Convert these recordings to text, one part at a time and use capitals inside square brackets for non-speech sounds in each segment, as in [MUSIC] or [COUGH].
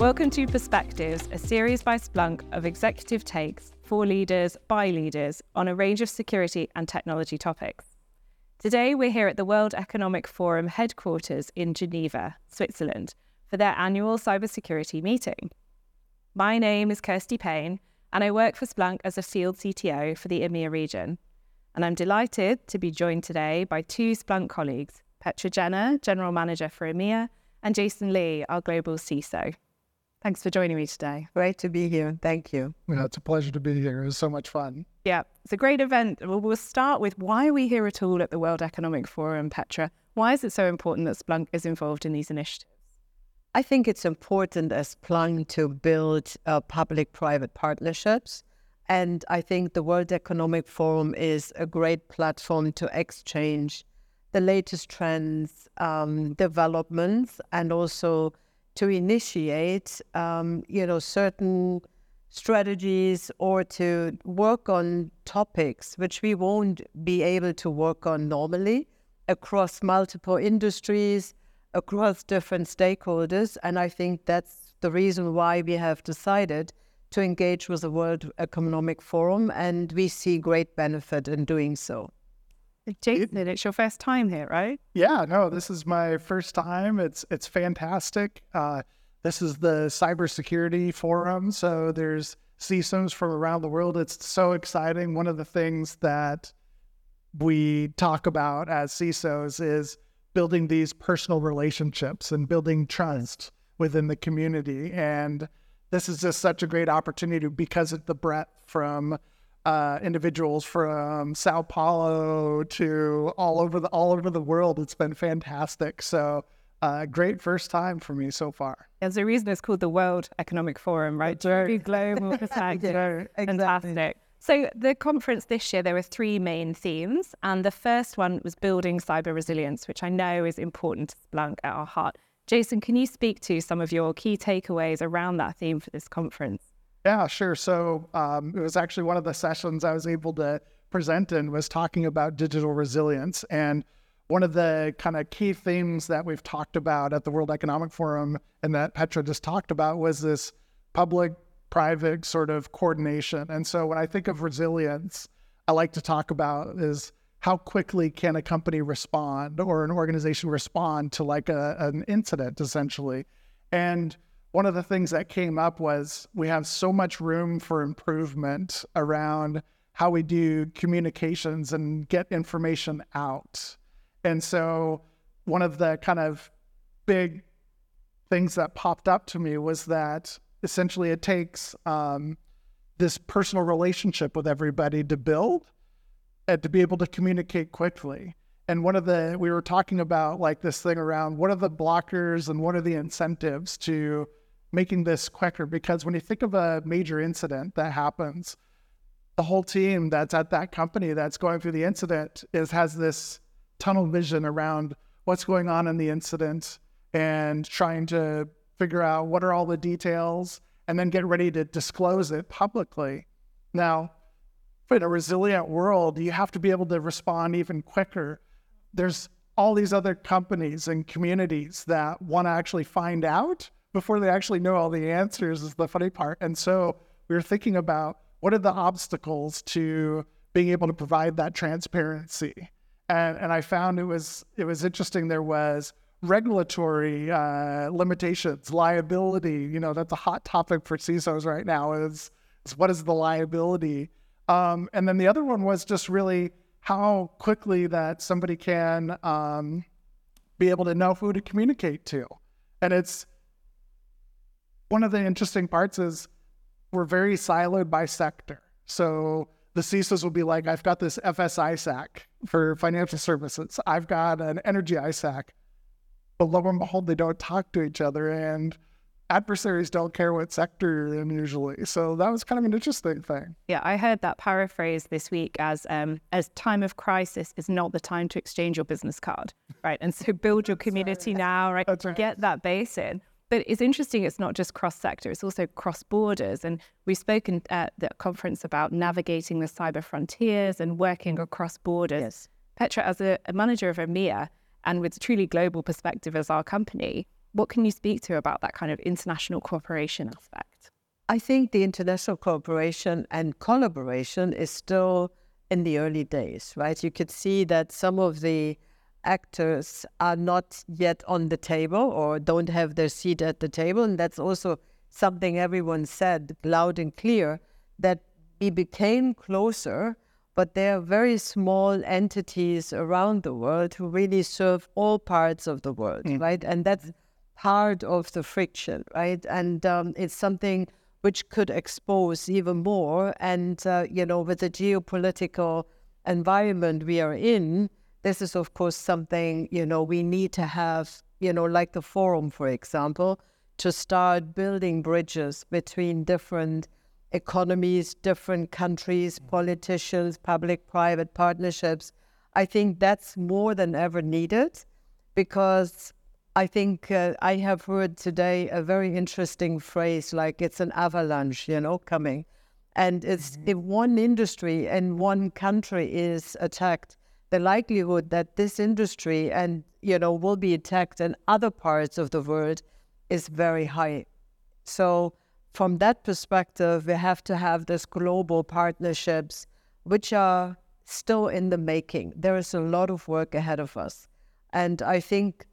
Welcome to Perspectives, a series by Splunk of executive takes for leaders by leaders on a range of security and technology topics. Today, we're here at the World Economic Forum headquarters in Geneva, Switzerland, for their annual cybersecurity meeting. My name is Kirsty Paine, and I work for Splunk as a field CTO for the EMEA region. And I'm delighted to be joined today by two Splunk colleagues, Petra Jenner, General Manager for EMEA, and Jason Lee, our Global CISO. Thanks for joining me today. Great to be here. Thank you. Yeah, it's a pleasure to be here. It was so much fun. Yeah, it's a great event. Well, we'll start with why are we here at all at the World Economic Forum, Petra? Why is it so important that Splunk is involved in these initiatives? I think it's important as Splunk to build uh, public private partnerships. And I think the World Economic Forum is a great platform to exchange the latest trends, um, developments, and also to initiate, um, you know, certain strategies or to work on topics which we won't be able to work on normally across multiple industries, across different stakeholders. And I think that's the reason why we have decided to engage with the World Economic Forum, and we see great benefit in doing so. Jason, it's your first time here, right? Yeah, no, this is my first time. It's it's fantastic. Uh, this is the cybersecurity forum, so there's CISOs from around the world. It's so exciting. One of the things that we talk about as CISOs is building these personal relationships and building trust within the community. And this is just such a great opportunity because of the breadth from uh, individuals from Sao Paulo to all over the all over the world. It's been fantastic. So uh, great first time for me so far. There's a reason it's called the World Economic Forum, right? Very global [LAUGHS] exactly. Fantastic. So the conference this year, there were three main themes, and the first one was building cyber resilience, which I know is important to Splunk at our heart. Jason, can you speak to some of your key takeaways around that theme for this conference? Yeah, sure. So um, it was actually one of the sessions I was able to present in was talking about digital resilience. And one of the kind of key themes that we've talked about at the World Economic Forum and that Petra just talked about was this public private sort of coordination. And so when I think of resilience, I like to talk about is how quickly can a company respond or an organization respond to like a, an incident essentially. And one of the things that came up was we have so much room for improvement around how we do communications and get information out. And so one of the kind of big things that popped up to me was that essentially it takes um, this personal relationship with everybody to build and to be able to communicate quickly. And one of the, we were talking about like this thing around what are the blockers and what are the incentives to making this quicker? Because when you think of a major incident that happens, the whole team that's at that company that's going through the incident is has this tunnel vision around what's going on in the incident and trying to figure out what are all the details and then get ready to disclose it publicly. Now, in a resilient world, you have to be able to respond even quicker. There's all these other companies and communities that want to actually find out before they actually know all the answers is the funny part. And so we were thinking about what are the obstacles to being able to provide that transparency. And, and I found it was it was interesting. There was regulatory uh, limitations, liability. You know, that's a hot topic for CISOs right now. Is, is what is the liability? Um, and then the other one was just really how quickly that somebody can um, be able to know who to communicate to. And it's one of the interesting parts is we're very siloed by sector. So the CISOs will be like, I've got this FS ISAC for financial services. I've got an energy ISAC. But lo and behold, they don't talk to each other. And adversaries don't care what sector you're in usually. So that was kind of an interesting thing. Yeah, I heard that paraphrase this week as um, as time of crisis is not the time to exchange your business card, right? And so build your community right. now, right? That's right. Get that base in. But it's interesting, it's not just cross sector, it's also cross borders. And we've spoken at the conference about navigating the cyber frontiers and working across borders. Yes. Petra, as a, a manager of EMEA and with a truly global perspective as our company, What can you speak to about that kind of international cooperation aspect? I think the international cooperation and collaboration is still in the early days, right? You could see that some of the actors are not yet on the table or don't have their seat at the table. And that's also something everyone said loud and clear that we became closer, but there are very small entities around the world who really serve all parts of the world, mm. right? And that's part of the friction, right? And um, it's something which could expose even more. And, uh, you know, with the geopolitical environment we are in, this is, of course, something, you know, we need to have, you know, like the forum, for example, to start building bridges between different economies, different countries, politicians, public private partnerships. I think that's more than ever needed because I think uh, I have heard today a very interesting phrase like it's an avalanche, you know, coming. And it's mm-hmm. if one industry and one country is attacked, the likelihood that this industry and you know will be attacked in other parts of the world is very high. So from that perspective, we have to have these global partnerships, which are still in the making. There is a lot of work ahead of us. And I think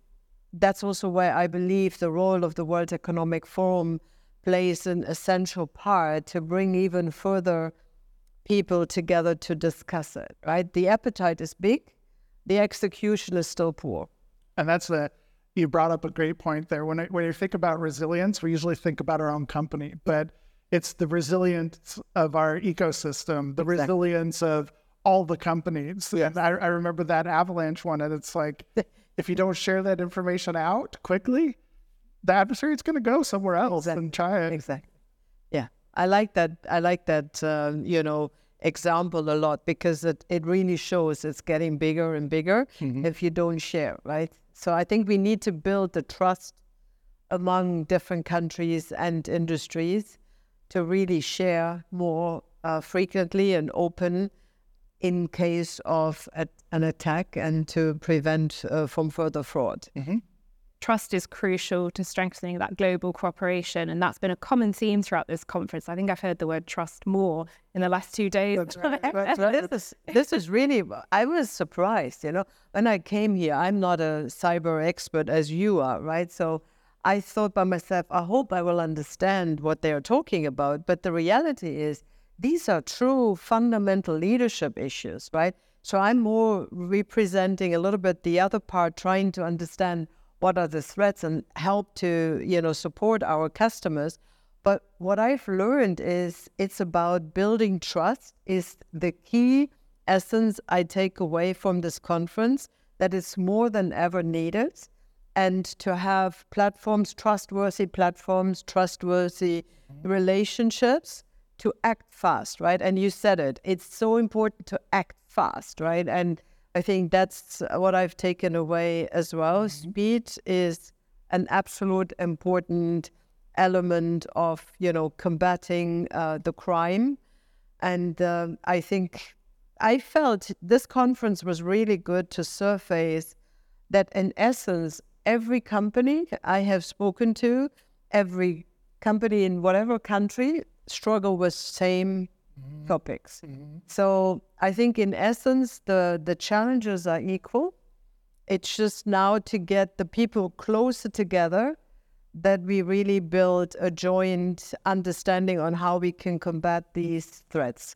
that's also where I believe the role of the World Economic Forum plays an essential part to bring even further people together to discuss it, right? The appetite is big, the execution is still poor. And that's the, you brought up a great point there. When, I, when you think about resilience, we usually think about our own company, but it's the resilience of our ecosystem, the exactly. resilience of all the companies. Yes. I, I remember that avalanche one, and it's like, [LAUGHS] if you don't share that information out quickly, the adversary is going to go somewhere else exactly. and try it. Exactly. I like that. I like that. Uh, you know, example a lot because it, it really shows it's getting bigger and bigger mm-hmm. if you don't share, right? So I think we need to build the trust among different countries and industries to really share more uh, frequently and open in case of a, an attack and to prevent uh, from further fraud. Mm-hmm. Trust is crucial to strengthening that global cooperation, and that's been a common theme throughout this conference. I think I've heard the word trust more in the last two days. Right. Right. this, is, this is really, I was surprised, you know, when I came here, I'm not a cyber expert as you are, right? So I thought by myself, I hope I will understand what they're talking about. But the reality is, these are true fundamental leadership issues, right? So I'm more representing a little bit the other part, trying to understand what are the threats and help to, you know, support our customers. But what I've learned is it's about building trust is the key essence I take away from this conference that is more than ever needed. And to have platforms, trustworthy platforms, trustworthy relationships to act fast, right? And you said it, it's so important to act fast, right? And I think that's what I've taken away as well. Mm-hmm. Speed is an absolute important element of, you know, combating uh, the crime. And um, I think I felt this conference was really good to surface that in essence, every company I have spoken to, every company in whatever country struggle with same mm-hmm. topics. Mm-hmm. So I think in essence the the challenges are equal. It's just now to get the people closer together that we really build a joint understanding on how we can combat these threats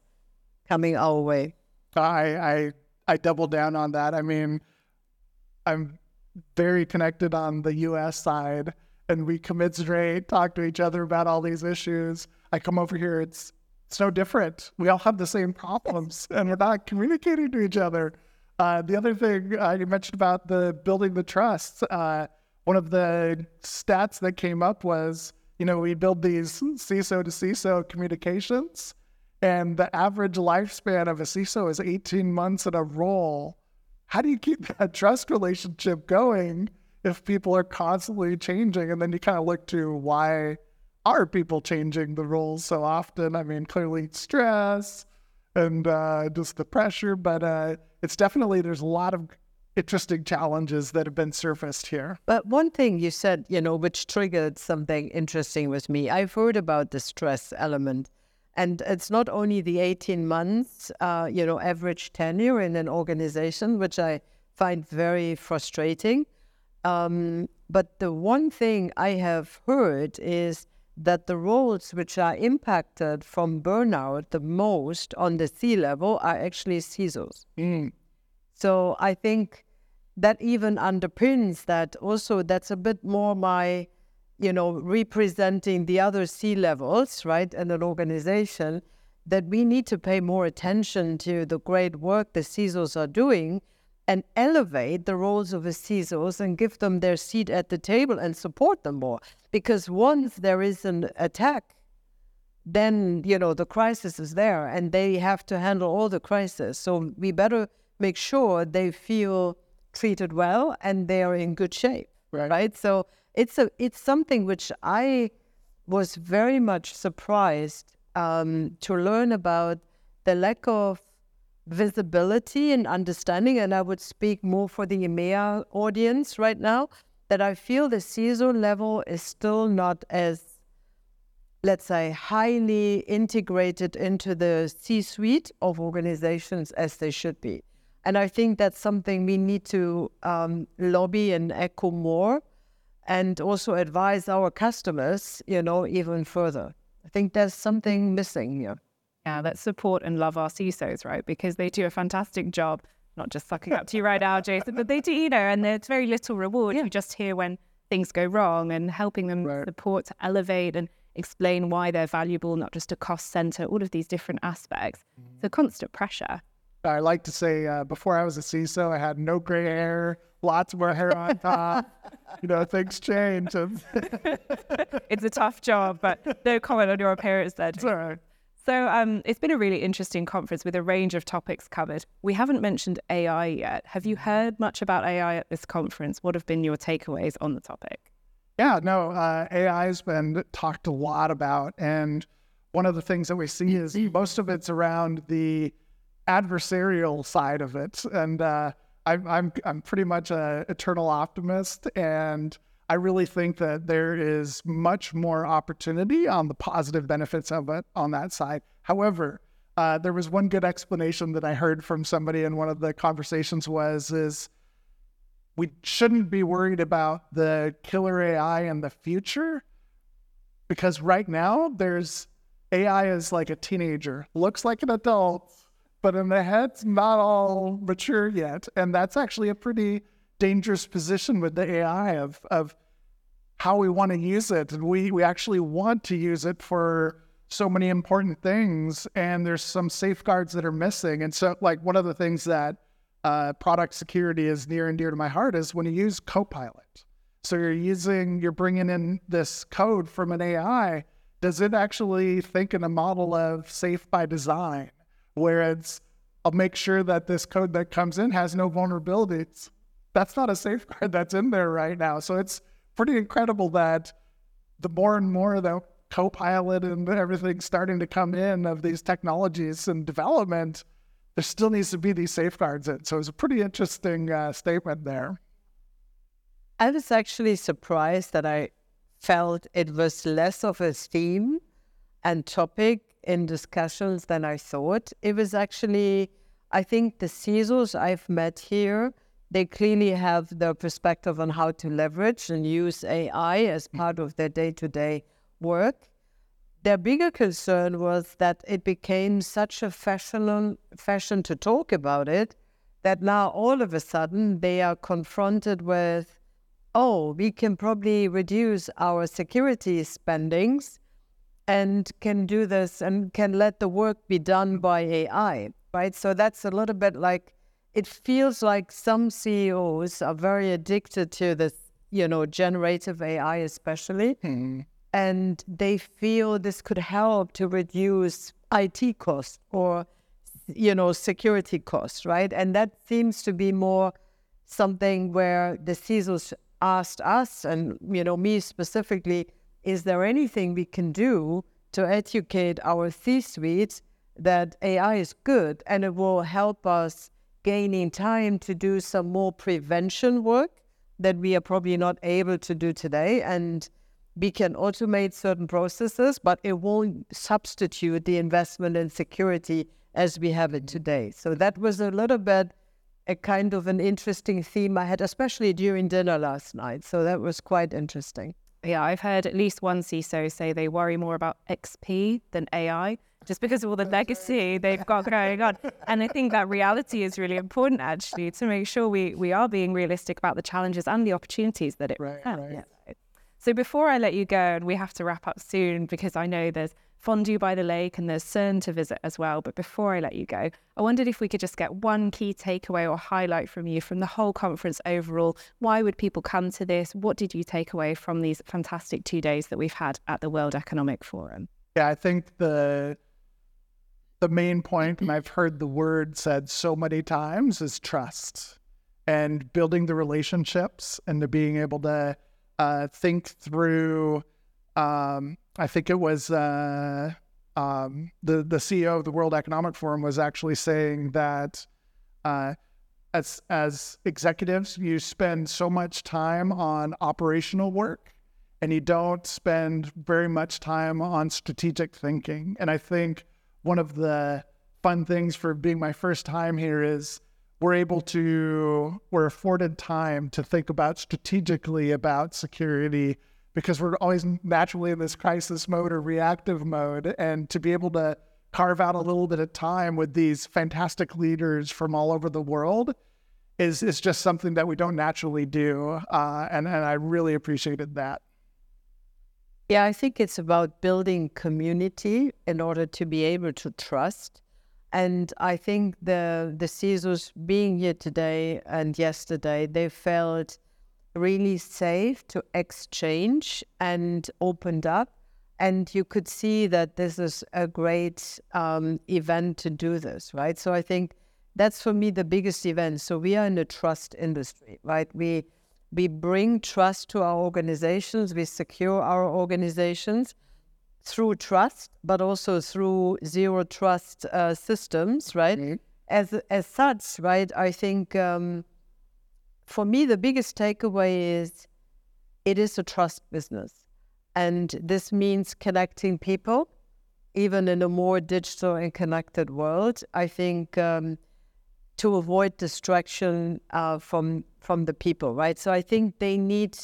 coming our way. I I I double down on that. I mean, I'm very connected on the US side and we commiserate, talk to each other about all these issues. I come over here, it's it's no different. We all have the same problems, [LAUGHS] and we're not communicating to each other. Uh, the other thing uh, you mentioned about the building the trust, uh, one of the stats that came up was, you know, we build these CISO to CISO communications, and the average lifespan of a CISO is 18 months in a role. How do you keep [LAUGHS] that trust relationship going if people are constantly changing? And then you kind of look to why are people changing the roles so often? I mean, clearly stress and uh, just the pressure, but uh, it's definitely there's a lot of interesting challenges that have been surfaced here. But one thing you said, you know, which triggered something interesting with me, I've heard about the stress element. And it's not only the 18 months, uh, you know, average tenure in an organization, which I find very frustrating. Um, but the one thing I have heard is that the roles which are impacted from burnout the most on the C level are actually CISOs. Mm. So I think that even underpins that also that's a bit more my, you know, representing the other C levels, right, in an organization, that we need to pay more attention to the great work the CISOs are doing and elevate the roles of the CISOs and give them their seat at the table and support them more. Because once there is an attack, then you know the crisis is there and they have to handle all the crisis. So we better make sure they feel treated well and they are in good shape. Right. Right. So it's a it's something which I was very much surprised um, to learn about the lack of visibility and understanding, and I would speak more for the EMEA audience right now, that I feel the CISO level is still not as, let's say, highly integrated into the C suite of organizations as they should be. And I think that's something we need to um, lobby and echo more and also advise our customers, you know, even further. I think there's something missing here. Yeah, let's support and love our CISOs, right? Because they do a fantastic job, not just sucking up to you right now, Jason, but they do, you know, and there's very little reward. You just hear when things go wrong and helping them Right. support to elevate and explain why they're valuable, not just a cost center, all of these different aspects. It's a constant pressure. I like to say uh, before I was a CISO, I had no gray hair, lots more hair on top. [LAUGHS] you know, things change. It's a tough job, but no comment on your appearance there. it's all right. So um, it's been a really interesting conference with a range of topics covered. We haven't mentioned AI yet. Have you heard much about AI at this conference? What have been your takeaways on the topic? Yeah, no, uh, AI has been talked a lot about. And one of the things that we see is most of it's around the adversarial side of it. And uh, I'm, I'm, I'm pretty much an eternal optimist. And I really think that there is much more opportunity on the positive benefits of it on that side. However, uh, there was one good explanation that I heard from somebody in one of the conversations was is we shouldn't be worried about the killer AI in the future because right now there's AI is like a teenager, looks like an adult, but in the head's not all mature yet. And that's actually a pretty dangerous position with the AI of of how we want to use it. And we we actually want to use it for so many important things and there's some safeguards that are missing. And so like one of the things that uh, product security is near and dear to my heart is when you use Copilot. So you're using, you're bringing in this code from an AI. Does it actually think in a model of safe by design, where it's, I'll make sure that this code that comes in has no vulnerabilities? That's not a safeguard that's in there right now. So it's pretty incredible that the more and more that Copilot and everything starting to come in of these technologies and development, there still needs to be these safeguards in. So it's a pretty interesting uh, statement there. I was actually surprised that I felt it was less of a theme and topic in discussions than I thought. It was actually, I think the CISOs I've met here, they clearly have their perspective on how to leverage and use AI as part of their day to day work. Their bigger concern was that it became such a fashion, fashion to talk about it that now all of a sudden they are confronted with oh, we can probably reduce our security spendings and can do this and can let the work be done by AI, right? So that's a little bit like it feels like some CEOs are very addicted to this, you know, generative AI especially. Hmm. And they feel this could help to reduce IT costs or, you know, security costs, right? And that seems to be more something where the CISOs asked us and you know me specifically is there anything we can do to educate our c-suite that ai is good and it will help us gaining time to do some more prevention work that we are probably not able to do today. And we can automate certain processes, but it won't substitute the investment in security as we have it today. So that was a little bit a kind of an interesting theme I had, especially during dinner last night. So that was quite interesting. Yeah, I've heard at least one CISO say they worry more about XP than AI just because of all the legacy they've got going on. And I think that reality is really important actually to make sure we, we are being realistic about the challenges and the opportunities that it right, presents. Right. So before I let you go, and we have to wrap up soon because I know there's fondue by the lake and there's CERN to visit as well. But before I let you go, I wondered if we could just get one key takeaway or highlight from you from the whole conference overall. Why would people come to this? What did you take away from these fantastic two days that we've had at the World Economic Forum? Yeah, I think the the main point, and I've heard the word said so many times, is trust and building the relationships and to being able to uh, think through um, I think it was uh, um, the the CEO of the World Economic Forum was actually saying that uh, as as executives, you spend so much time on operational work, and you don't spend very much time on strategic thinking. And I think one of the fun things for being my first time here is we're able to we're afforded time to think about strategically about security because we're always naturally in this crisis mode or reactive mode. And to be able to carve out a little bit of time with these fantastic leaders from all over the world is, is just something that we don't naturally do. Uh, and, and I really appreciated that. Yeah, I think it's about building community in order to be able to trust. And I think the the CISOs being here today and yesterday, they felt really safe to exchange and opened up. And you could see that this is a great um, event to do this, right? So I think that's for me the biggest event. So we are in the trust industry, right? We we bring trust to our organizations. We secure our organizations through trust, but also through zero trust uh, systems, right? Mm-hmm. As as such, right? I think um, for me, the biggest takeaway is it is a trust business. And this means connecting people, even in a more digital and connected world. I think um, to avoid distraction uh, from from the people, right? So I think they need,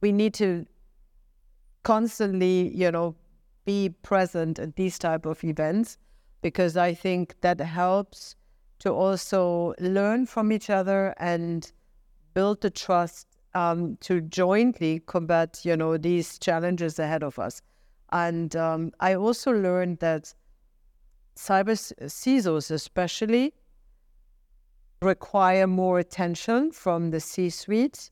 we need to constantly, you know, be present at these type of events because I think that helps to also learn from each other and build the trust um, to jointly combat, you know, these challenges ahead of us. And um, I also learned that cyber CISOs, especially, require more attention from the C-suite,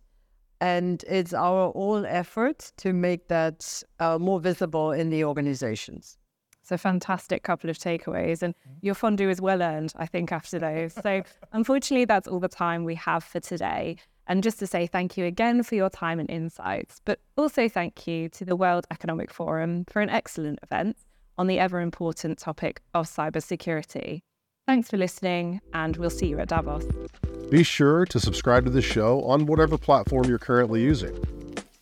and it's our all effort to make that uh, more visible in the organizations. It's a fantastic couple of takeaways, and mm-hmm. your fondue is well earned, I think, after those. So, [LAUGHS] unfortunately, that's all the time we have for today. And just to say thank you again for your time and insights, but also thank you to the World Economic Forum for an excellent event on the ever important topic of cybersecurity. Thanks for listening, and we'll see you at Davos. Be sure to subscribe to the show on whatever platform you're currently using.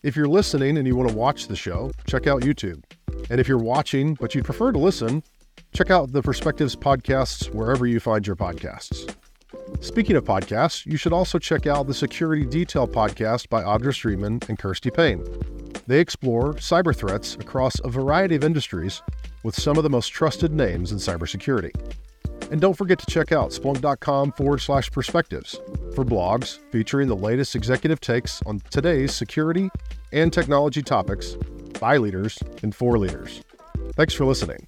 If you're listening and you want to watch the show, check out YouTube. And if you're watching but you'd prefer to listen, check out the Perspectives podcasts wherever you find your podcasts. Speaking of podcasts, you should also check out the Security Detail podcast by Audra Streetman and Kirsty Paine. They explore cyber threats across a variety of industries with some of the most trusted names in cybersecurity. And don't forget to check out splunk.com forward slash perspectives for blogs featuring the latest executive takes on today's security and technology topics by leaders and for leaders. Thanks for listening.